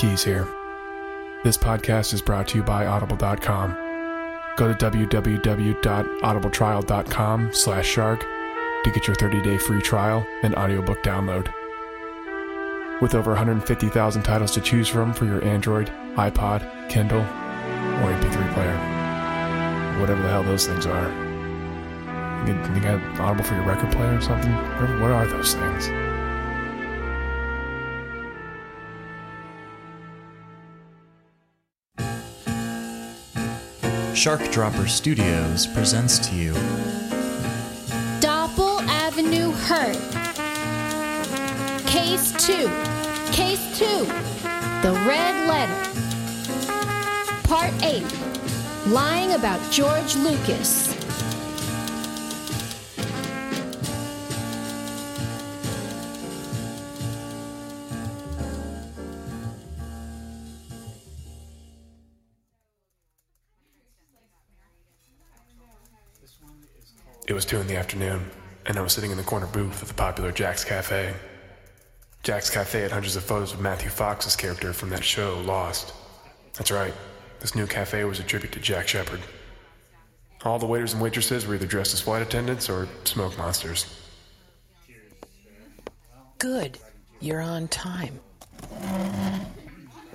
Keys here. This podcast is brought to you by Audible.com. Go to www.audibletrial.com slash shark to get your 30-day free trial and audiobook download. With over 150,000 titles to choose from for your Android, iPod, Kindle, or MP3 player. Whatever the hell those things are. You got, Audible for your record player or something? What, what are those things? Shark Dropper Studios presents to you Doppel Avenue Hurt. Case 2. Case 2. The Red Letter. Part 8. Lying about George Lucas. It was two in the afternoon, and I was sitting in the corner booth at the popular Jack's Cafe. Jack's Cafe had hundreds of photos of Matthew Fox's character from that show, Lost. That's right, this new cafe was a tribute to Jack Shephard. All the waiters and waitresses were either dressed as flight attendants or smoke monsters. Good. You're on time.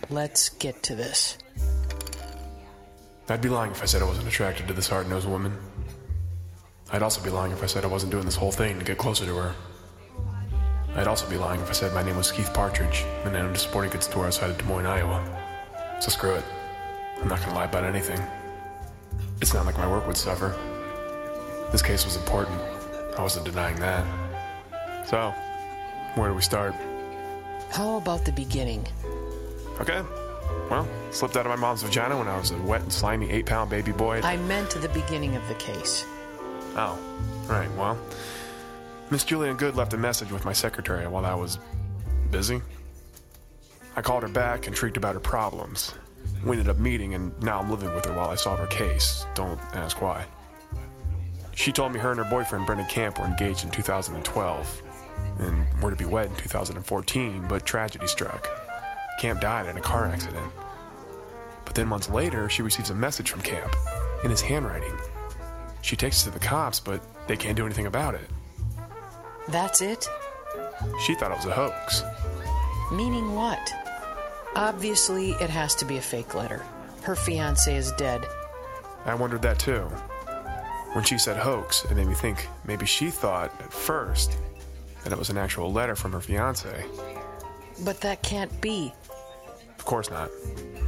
Let's get to this. I'd be lying if I said I wasn't attracted to this hard nosed woman. I'd also be lying if I said I wasn't doing this whole thing to get closer to her. I'd also be lying if I said my name was Keith Partridge and I owned a sporting goods store outside of Des Moines, Iowa. So screw it. I'm not gonna lie about anything. It's not like my work would suffer. This case was important. I wasn't denying that. So, where do we start? How about the beginning? Okay. Well, slipped out of my mom's vagina when I was a wet and slimy eight pound baby boy. I meant the beginning of the case. Oh, right. Well, Miss Julianne Goode left a message with my secretary while I was busy. I called her back and shrieked about her problems. We ended up meeting, and now I'm living with her while I solve her case. Don't ask why. She told me her and her boyfriend, Brendan Camp, were engaged in 2012 and were to be wed in 2014, but tragedy struck. Camp died in a car accident. But then months later, she receives a message from Camp in his handwriting. She takes it to the cops, but they can't do anything about it. That's it? She thought it was a hoax. Meaning what? Obviously, it has to be a fake letter. Her fiance is dead. I wondered that too. When she said hoax, it made me think maybe she thought at first that it was an actual letter from her fiance. But that can't be. Of course not.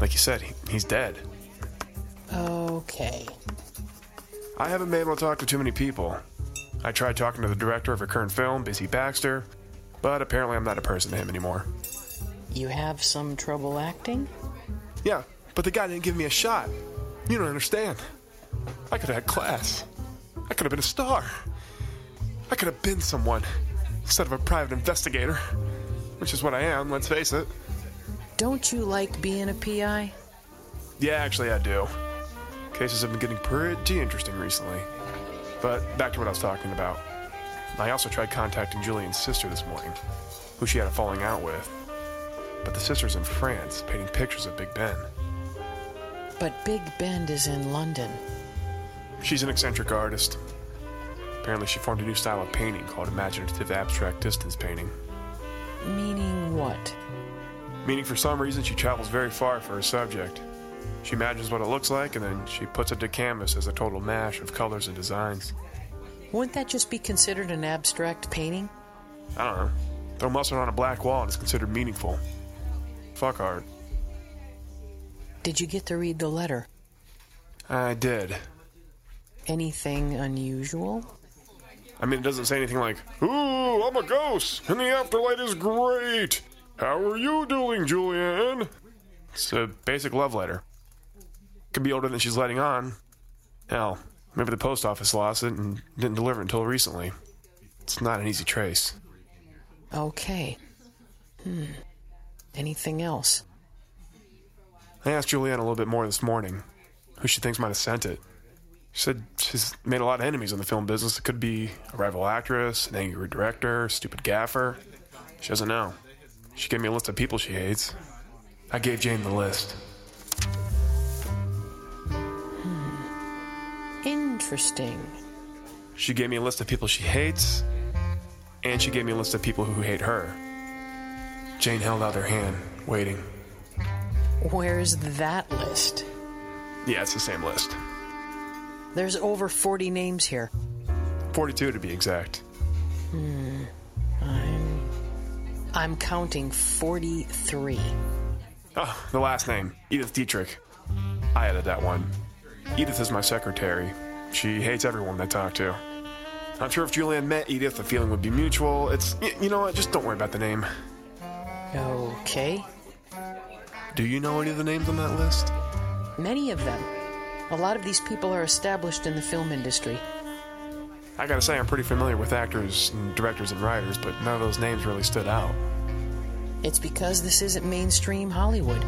Like you said, he, he's dead. Okay. I haven't been able to talk to too many people. I tried talking to the director of her current film, Busy Baxter, but apparently I'm not a person to him anymore. You have some trouble acting? Yeah, but the guy didn't give me a shot. You don't understand. I could have had class. I could have been a star. I could have been someone instead of a private investigator, which is what I am, let's face it. Don't you like being a PI? Yeah, actually, I do. Cases have been getting pretty interesting recently. But back to what I was talking about. I also tried contacting Julianne's sister this morning, who she had a falling out with. But the sister's in France, painting pictures of Big Ben. But Big Ben is in London. She's an eccentric artist. Apparently, she formed a new style of painting called imaginative abstract distance painting. Meaning what? Meaning, for some reason, she travels very far for her subject. She imagines what it looks like, and then she puts it to canvas as a total mash of colors and designs. Wouldn't that just be considered an abstract painting? I don't know. Throw mustard on a black wall and it's considered meaningful. Fuck art. Did you get to read the letter? I did. Anything unusual? I mean, it doesn't say anything like, Ooh, I'm a ghost, and the afterlife is great. How are you doing, Julianne? It's a basic love letter. Could be older than she's letting on. Hell, maybe the post office lost it and didn't deliver it until recently. It's not an easy trace. Okay. Hmm. Anything else? I asked Julianne a little bit more this morning, who she thinks might have sent it. She said she's made a lot of enemies in the film business. It could be a rival actress, an angry director, stupid gaffer. She doesn't know. She gave me a list of people she hates. I gave Jane the list. Interesting. She gave me a list of people she hates, and she gave me a list of people who hate her. Jane held out her hand, waiting. Where's that list? Yeah, it's the same list. There's over 40 names here. 42 to be exact. Hmm. I'm. I'm counting 43. Oh, the last name Edith Dietrich. I added that one. Edith is my secretary. She hates everyone they talk to. Not sure if Julianne met Edith, the feeling would be mutual. It's, y- you know what, just don't worry about the name. Okay. Do you know any of the names on that list? Many of them. A lot of these people are established in the film industry. I gotta say, I'm pretty familiar with actors and directors and writers, but none of those names really stood out. It's because this isn't mainstream Hollywood.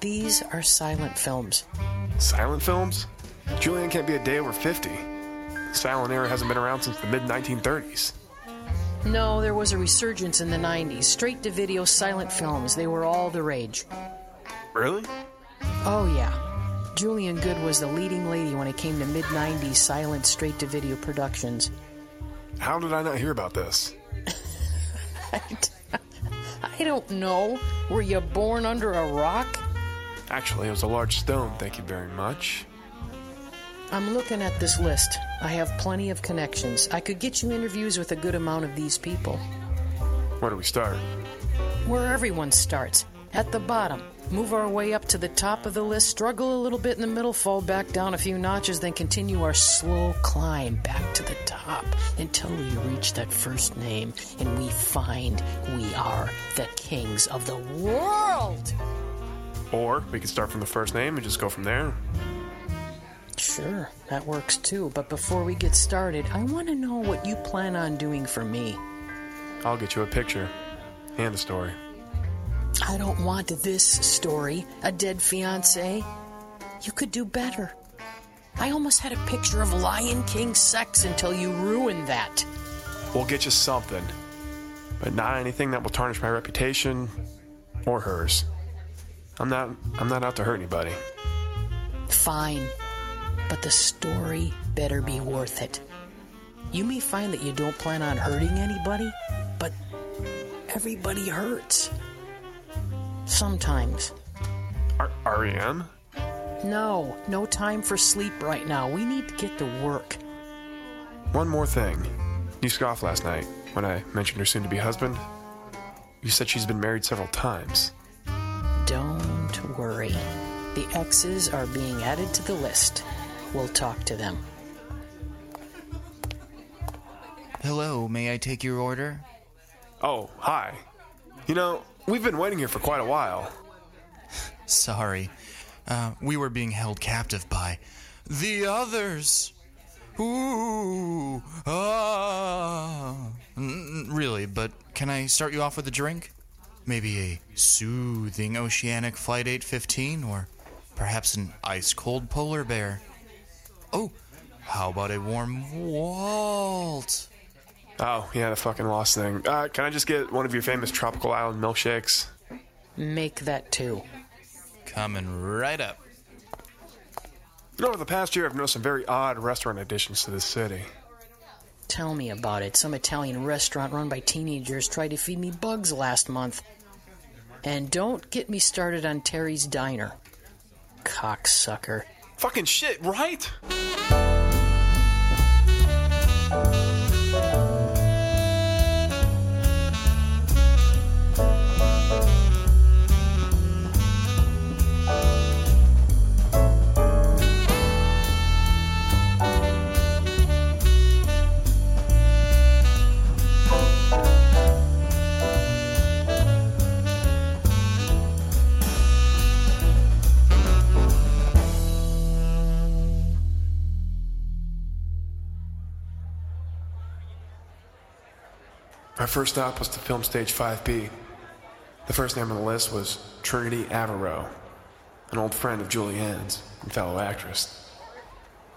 These are silent films. Silent films? Julianne can't be a day over 50. Silent era hasn't been around since the mid 1930s. No, there was a resurgence in the 90s. Straight to video silent films, they were all the rage. Really? Oh, yeah. Julianne Goode was the leading lady when it came to mid 90s silent straight to video productions. How did I not hear about this? I don't know. Were you born under a rock? Actually, it was a large stone, thank you very much. I'm looking at this list. I have plenty of connections. I could get you interviews with a good amount of these people. Where do we start? Where everyone starts. At the bottom. Move our way up to the top of the list, struggle a little bit in the middle, fall back down a few notches, then continue our slow climb back to the top until we reach that first name and we find we are the kings of the world. Or we could start from the first name and just go from there. Sure, that works too. But before we get started, I want to know what you plan on doing for me. I'll get you a picture and a story. I don't want this story, a dead fiance. You could do better. I almost had a picture of Lion King sex until you ruined that. We'll get you something, but not anything that will tarnish my reputation or hers. I'm not I'm not out to hurt anybody. Fine, but the story better be worth it. You may find that you don't plan on hurting anybody, but everybody hurts. Sometimes. R- REM? No, no time for sleep right now. We need to get to work. One more thing. You scoffed last night when I mentioned her soon to be husband. You said she's been married several times. Don't worry. The X's are being added to the list. We'll talk to them. Hello, may I take your order? Oh, hi. You know, we've been waiting here for quite a while. Sorry. Uh, we were being held captive by the others. Ooh, ah. Mm, Really, but can I start you off with a drink? Maybe a soothing oceanic flight 815 or perhaps an ice cold polar bear. Oh, how about a warm Walt? Oh, yeah, the fucking lost thing. Uh, can I just get one of your famous tropical island milkshakes? Make that two. Coming right up. You know, over the past year, I've noticed some very odd restaurant additions to this city. Tell me about it. Some Italian restaurant run by teenagers tried to feed me bugs last month. And don't get me started on Terry's Diner. Cocksucker. Fucking shit, right? My first stop was to film stage 5B. The first name on the list was Trinity Averill, an old friend of Julianne's and fellow actress.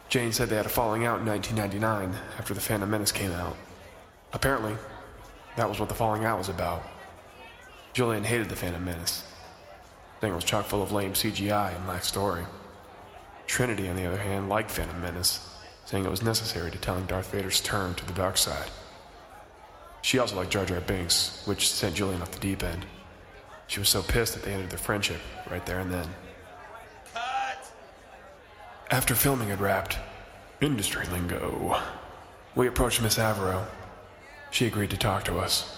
Jane said they had a falling out in 1999 after The Phantom Menace came out. Apparently, that was what the falling out was about. Julianne hated The Phantom Menace. The thing was chock full of lame CGI and lacked story. Trinity, on the other hand, liked Phantom Menace, saying it was necessary to telling Darth Vader's turn to the dark side. She also liked Jar Jar Binks, which sent Julianne off the deep end. She was so pissed that they ended their friendship right there and then. After filming had wrapped, industry lingo, we approached Miss Averill. She agreed to talk to us.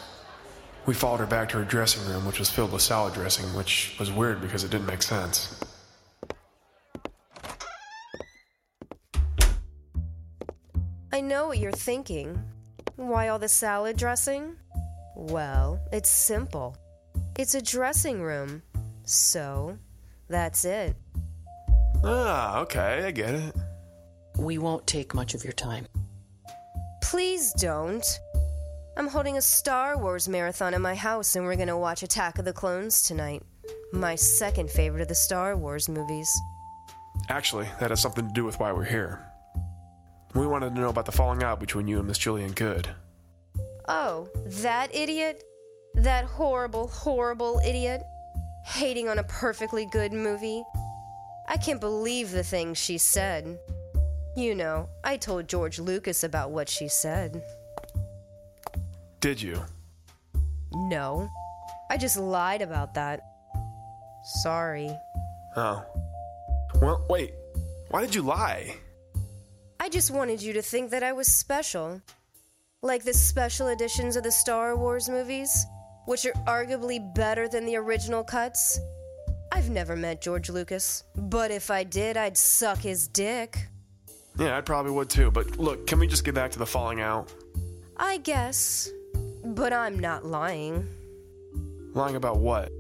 We followed her back to her dressing room, which was filled with salad dressing, which was weird because it didn't make sense. I know what you're thinking. Why all the salad dressing? Well, it's simple. It's a dressing room. So, that's it. Ah, okay, I get it. We won't take much of your time. Please don't. I'm holding a Star Wars marathon in my house and we're gonna watch Attack of the Clones tonight. My second favorite of the Star Wars movies. Actually, that has something to do with why we're here. We wanted to know about the falling out between you and Miss Julianne Goode. Oh, that idiot? That horrible, horrible idiot? Hating on a perfectly good movie? I can't believe the things she said. You know, I told George Lucas about what she said. Did you? No. I just lied about that. Sorry. Oh. Well, wait. Why did you lie? I just wanted you to think that I was special. Like the special editions of the Star Wars movies, which are arguably better than the original cuts. I've never met George Lucas, but if I did, I'd suck his dick. Yeah, I probably would too, but look, can we just get back to the falling out? I guess. But I'm not lying. Lying about what?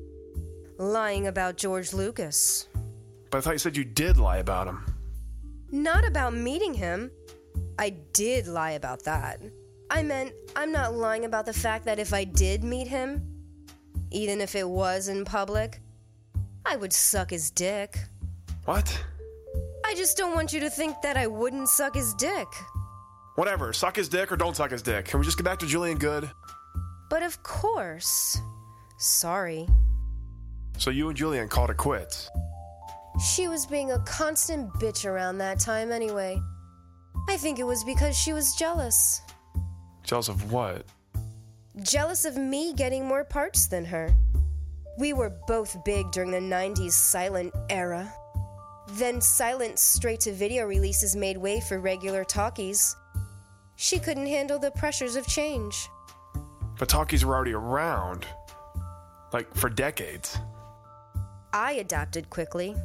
Lying about George Lucas. But I thought you said you did lie about him. Not about meeting him. I did lie about that. I meant, I'm not lying about the fact that if I did meet him, even if it was in public, I would suck his dick. What? I just don't want you to think that I wouldn't suck his dick. Whatever, suck his dick or don't suck his dick. Can we just get back to Julianne Goode? But of course. Sorry. So you and Julianne called it quits. She was being a constant bitch around that time anyway. I think it was because she was jealous. Jealous of what? Jealous of me getting more parts than her. We were both big during the 90s silent era. Then silent straight to video releases made way for regular talkies. She couldn't handle the pressures of change. But talkies were already around. Like, for decades. I adapted quickly,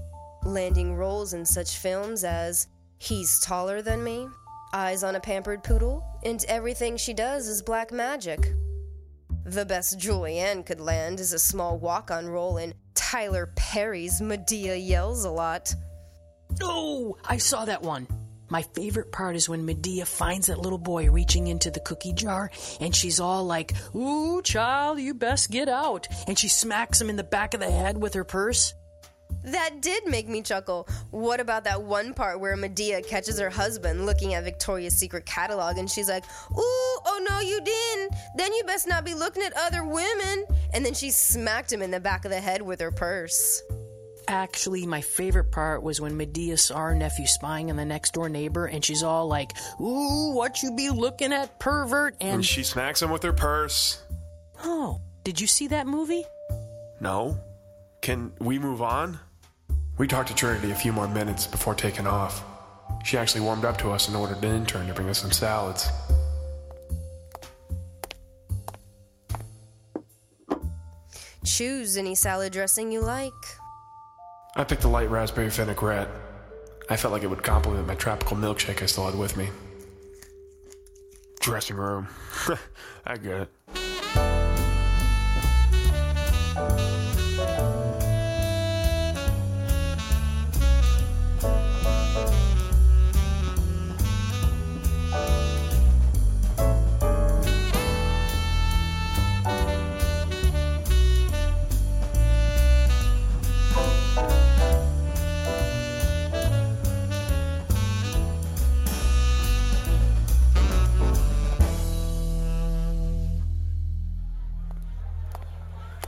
landing roles in such films as He's Taller Than Me, Eyes on a Pampered Poodle, and Everything She Does is Black Magic. The best Julianne could land is a small walk on role in Tyler Perry's Madea Yells a Lot. Oh, I saw that one. My favorite part is when Madea finds that little boy reaching into the cookie jar, and she's all like, Ooh, child, you best get out. And she smacks him in the back of the head with her purse. That did make me chuckle. What about that one part where Madea catches her husband looking at Victoria's Secret catalog and she's like, Ooh, oh no, you didn't. Then you best not be looking at other women. And then she smacked him in the back of the head with her purse. Actually, my favorite part was when Madea saw her nephew spying on the next door neighbor, and she's all like, Ooh, what you be looking at, pervert? And, And she smacks him with her purse. oh, did you see that movie? No. Can we move on? We talked to Trinity a few more minutes before taking off. She actually warmed up to us and ordered an intern to bring us some salads. Choose any salad dressing you like. I picked the light raspberry vinaigrette. I felt like it would complement my tropical milkshake I still had with me. Dressing room. I get it.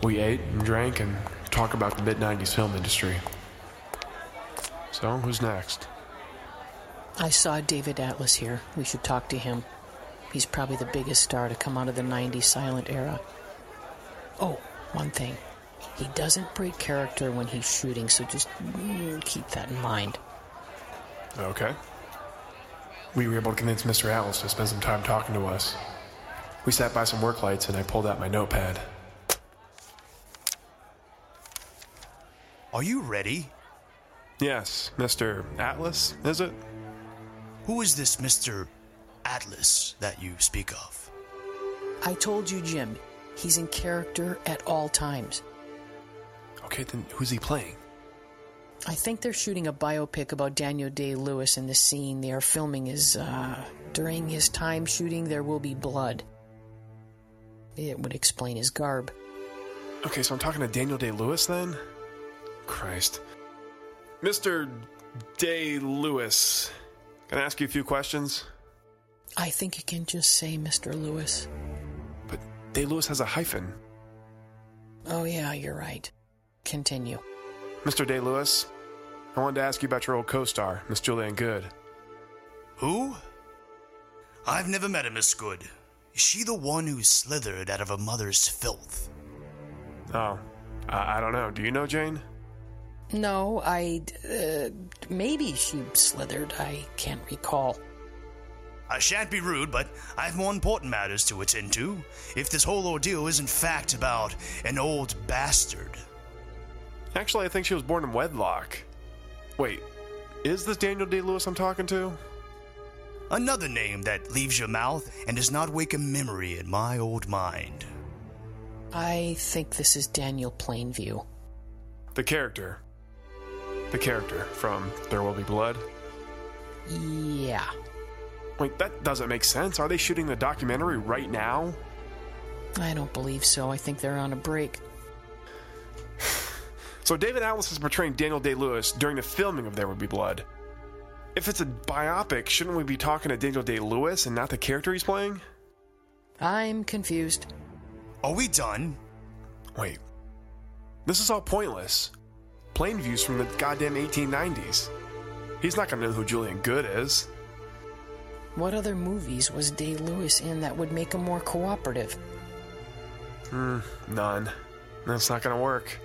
We ate and drank and talked about the mid 90s film industry. So, who's next? I saw David Atlas here. We should talk to him. He's probably the biggest star to come out of the 90s silent era. Oh, one thing. He doesn't break character when he's shooting, so just mm, keep that in mind. Okay. We were able to convince Mr. Atlas to spend some time talking to us. We sat by some work lights and I pulled out my notepad. Are you ready? Yes, Mr. Atlas, is it? Who is this Mr. Atlas that you speak of? I told you, Jim, he's in character at all times. Okay, then who's he playing? I think they're shooting a biopic about Daniel Day Lewis, and the scene they are filming is uh, during his time shooting There Will Be Blood. It would explain his garb. Okay, so I'm talking to Daniel Day Lewis then? Christ. Mr. Day Lewis, can I ask you a few questions? I think you can just say Mr. Lewis. But Day Lewis has a hyphen. Oh, yeah, you're right. Continue. Mr. Day Lewis, I wanted to ask you about your old co star, Miss Julianne Goode. Who? I've never met a Miss Goode. Is she the one who slithered out of her mother's filth? Oh, I, I don't know. Do you know Jane? No, I. Uh, maybe she slithered. I can't recall. I shan't be rude, but I have more important matters to attend to. If this whole ordeal is in fact about an old bastard. Actually, I think she was born in wedlock. Wait, is this Daniel Day Lewis I'm talking to? Another name that leaves your mouth and does not wake a memory in my old mind. I think this is Daniel Plainview. The character. The character from There Will Be Blood? Yeah. Wait, that doesn't make sense. Are they shooting the documentary right now? I don't believe so. I think they're on a break. So David Atlas is portraying Daniel Day Lewis during the filming of There Will Be Blood. If it's a biopic, shouldn't we be talking to Daniel Day Lewis and not the character he's playing? I'm confused. Are we done? Wait. This is all pointless. Plainview's from the goddamn 1890s. He's not gonna know who Julianne Goode is. What other movies was Day Lewis in that would make him more cooperative? Hmm, none. That's not gonna work.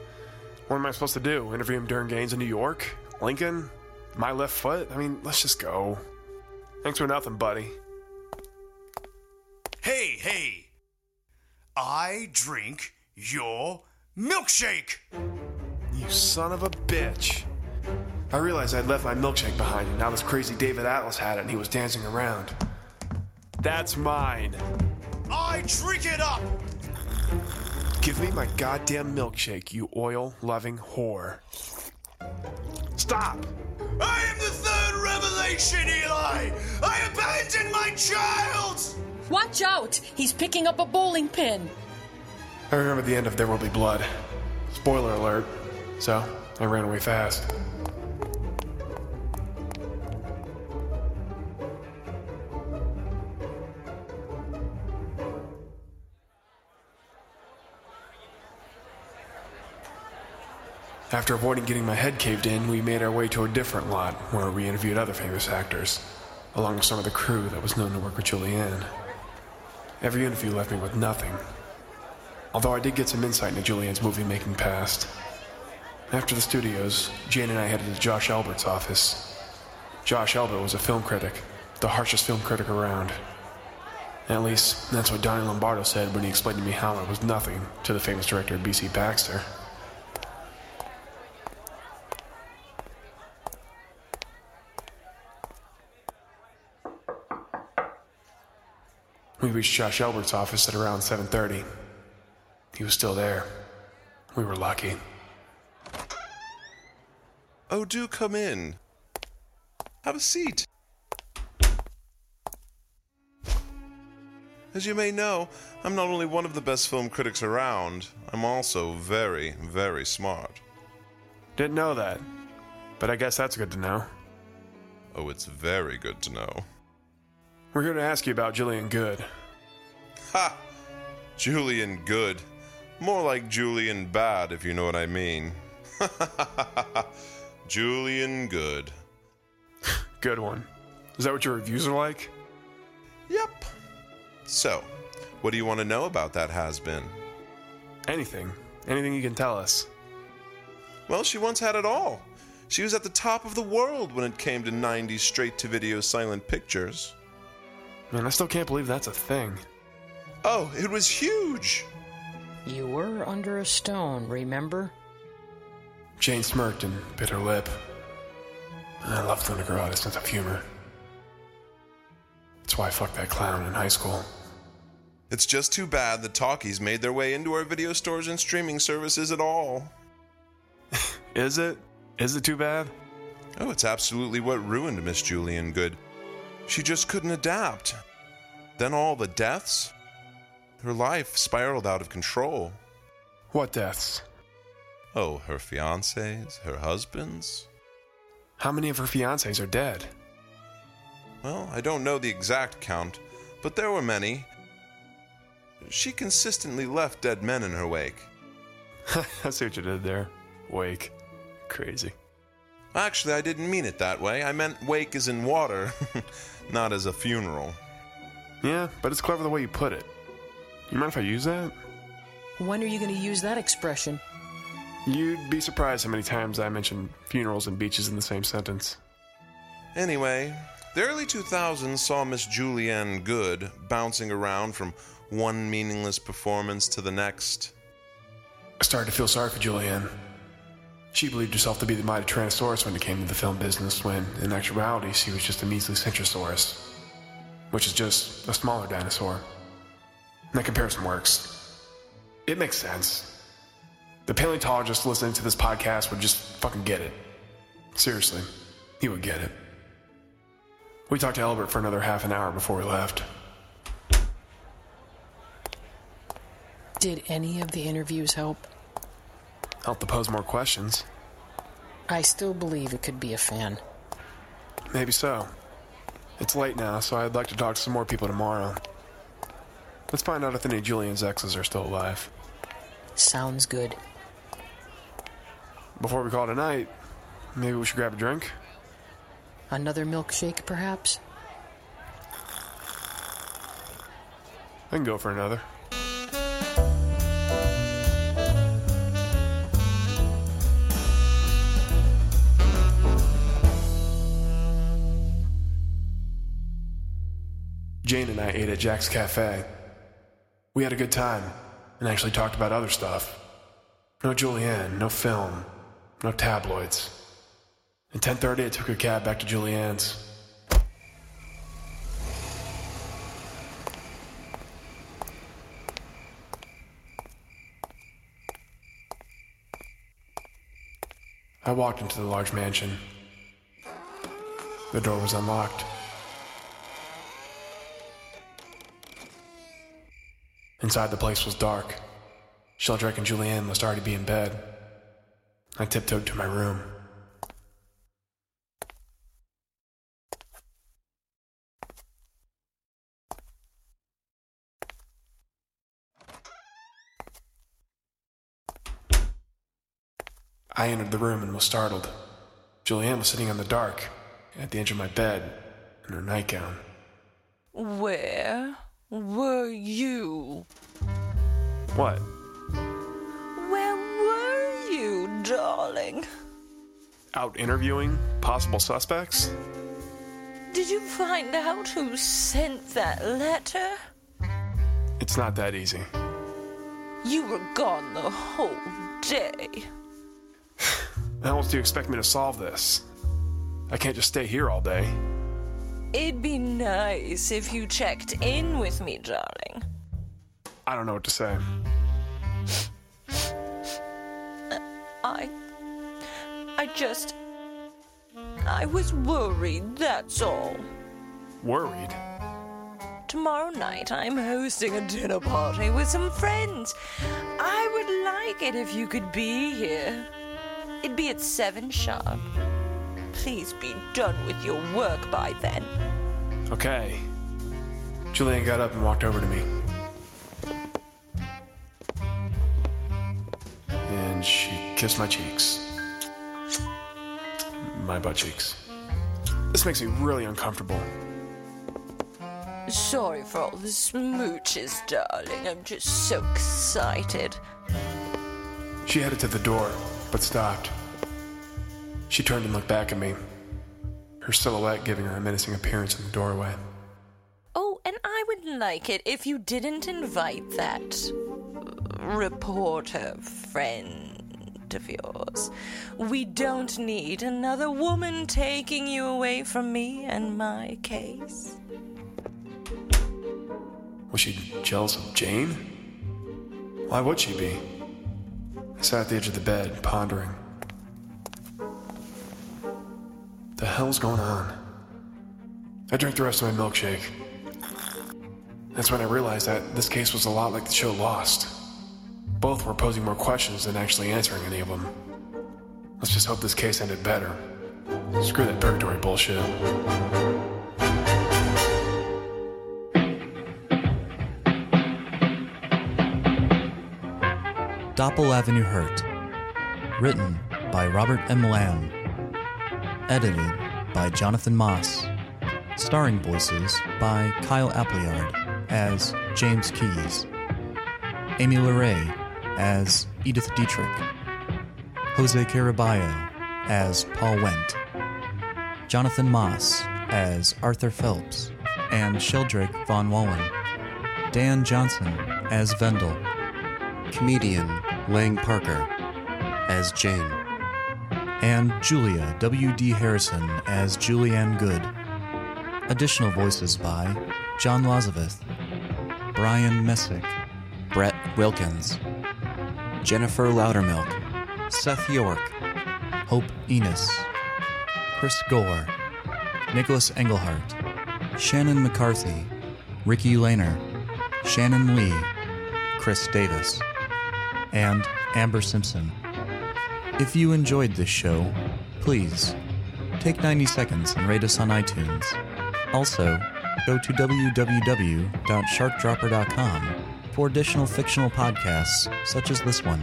What am I supposed to do? Interview him during Gangs of New York? Lincoln? My left foot? I mean, let's just go. Thanks for nothing, buddy. Hey, hey! I drink your milkshake! You son of a bitch. I realized I'd left my milkshake behind, and now this crazy David Atlas had it and he was dancing around. That's mine. I drink it up! Give me my goddamn milkshake, you oil loving whore. Stop! I am the third revelation, Eli! I abandoned my child! Watch out! He's picking up a bowling pin. I remember the end of There Will Be Blood. Spoiler alert. So, I ran away fast. After avoiding getting my head caved in, we made our way to a different lot where we interviewed other famous actors, along with some of the crew that was known to work with Julianne. Every interview left me with nothing, although I did get some insight into Julianne's movie making past. After the studios, Jane and I headed to Josh Albert's office. Josh Albert was a film critic, the harshest film critic around. At least, that's what Donnie Lombardo said when he explained to me how I was nothing to the famous director B.C. Baxter. We reached Josh Albert's office at around 7:30. He was still there. We were lucky. Oh, do come in. Have a seat. As you may know, I'm not only one of the best film critics around, I'm also very, very smart. Didn't know that, but I guess that's good to know. Oh, it's very good to know. We're here to ask you about Julianne Goode. Ha! Julianne Goode. More like Julianne Bad, if you know what I mean. Julianne Goode. Good one. Is that what your reviews are like? Yep. So, what do you want to know about that has been? Anything. Anything you can tell us. Well, she once had it all. She was at the top of the world when it came to 90s straight to video silent pictures. Man, I still can't believe that's a thing. Oh, it was huge! You were under a stone, remember? Jane smirked and bit her lip. I love them to grow out sense of humor. That's why I fucked that clown in high school. It's just too bad the talkies made their way into our video stores and streaming services at all. Is it? Is it too bad? Oh, it's absolutely what ruined Miss Julianne Goode. She just couldn't adapt. Then all the deaths. Her life spiraled out of control. What deaths? Oh, her fiancés, her husbands. How many of her fiancés are dead? Well, I don't know the exact count, but there were many. She consistently left dead men in her wake. I see what you did there. Wake. Crazy. Actually, I didn't mean it that way. I meant wake as in water, not as a funeral. Yeah, but it's clever the way you put it. You mind if I use that? When are you going to use that expression? You'd be surprised how many times I mention funerals and beaches in the same sentence. Anyway, the early 2000s saw Miss Julianne Goode bouncing around from one meaningless performance to the next. I started to feel sorry for Julianne. She believed herself to be the mighty Tyrannosaurus when it came to the film business, when in actuality she was just a measly Centrosaurus, which is just a smaller dinosaur. And that comparison works. It makes sense. The paleontologist listening to this podcast would just fucking get it. Seriously, he would get it. We talked to Albert for another half an hour before we left. Did any of the interviews help? Helped to pose more questions. I still believe it could be a fan. Maybe so. It's late now, so I'd like to talk to some more people tomorrow. Let's find out if any of Julianne's exes are still alive. Sounds good. Before we call it a night, maybe we should grab a drink? Another milkshake, perhaps? I can go for another. Jane and I ate at Jack's Cafe. We had a good time and actually talked about other stuff. No Julianne, no film, no tabloids. At 10:30 I took a cab back to Julianne's. I walked into the large mansion. The door was unlocked. Inside the place was dark. Sheldrake and Julianne must already be in bed. I tiptoed to my room. I entered the room and was startled. Julianne was sitting in the dark at the edge of my bed in her nightgown. Where were you? What? Darling? Out interviewing possible suspects? Did you find out who sent that letter? It's not that easy. You were gone the whole day. How else do you expect me to solve this? I can't just stay here all day. It'd be nice if you checked in with me, darling. I don't know what to say. I. I just. I was worried, that's all. Worried? Tomorrow night, I'm hosting a dinner party with some friends. I would like it if you could be here. It'd be at seven sharp. Please be done with your work by then. Okay. Julianne got up and walked over to me. Kissed my cheeks. My butt cheeks. This makes me really uncomfortable. Sorry for all the smooches, darling. I'm just so excited. She headed to the door, but stopped. She turned and looked back at me, her silhouette giving her a menacing appearance in the doorway. Oh, and I would like it if you didn't invite that reporter friend of yours. We don't need another woman taking you away from me and my case. Was she jealous of Jane? Why would she be? I sat at the edge of the bed, pondering. The hell's going on? I drank the rest of my milkshake. That's when I realized that this case was a lot like the show Lost. Both were posing more questions than actually answering any of them. Let's just hope this case ended better. Screw that purgatory bullshit. Doppel Avenue Hurt. Written by Robert M. Lamb. Edited by Jonathan Moss. Starring voices by Kyle Appleyard as James Keys, Amy LeRae as Edith Dietrich, Jose Caraballo as Paul Wendt, Jonathan Moss as Arthur Phelps, and Sheldrick Von Wallen, Dan Johnson as Vendel, comedian Lang Parker as Jane, and Julia W.D. Harrison as Julianne Goode. Additional voices by John Lazaveth, Brian Messick, Brett Wilkins, Jennifer Loudermilk, Seth York, Hope Enos, Chris Gore, Nicholas Engelhart, Shannon McCarthy, Ricky Lehner, Shannon Lee, Chris Davis, and Amber Simpson. If you enjoyed this show, please take 90 seconds and rate us on iTunes. Also, go to www.sharkdropper.com for additional fictional podcasts such as this one.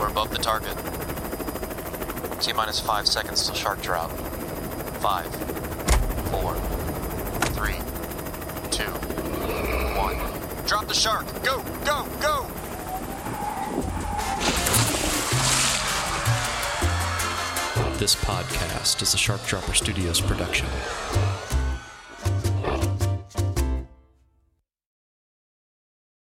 We're above the target. T minus five seconds till shark drop. Five, four, three, two, one. Drop the shark! Go, go, go! This podcast is a Shark Dropper Studios production.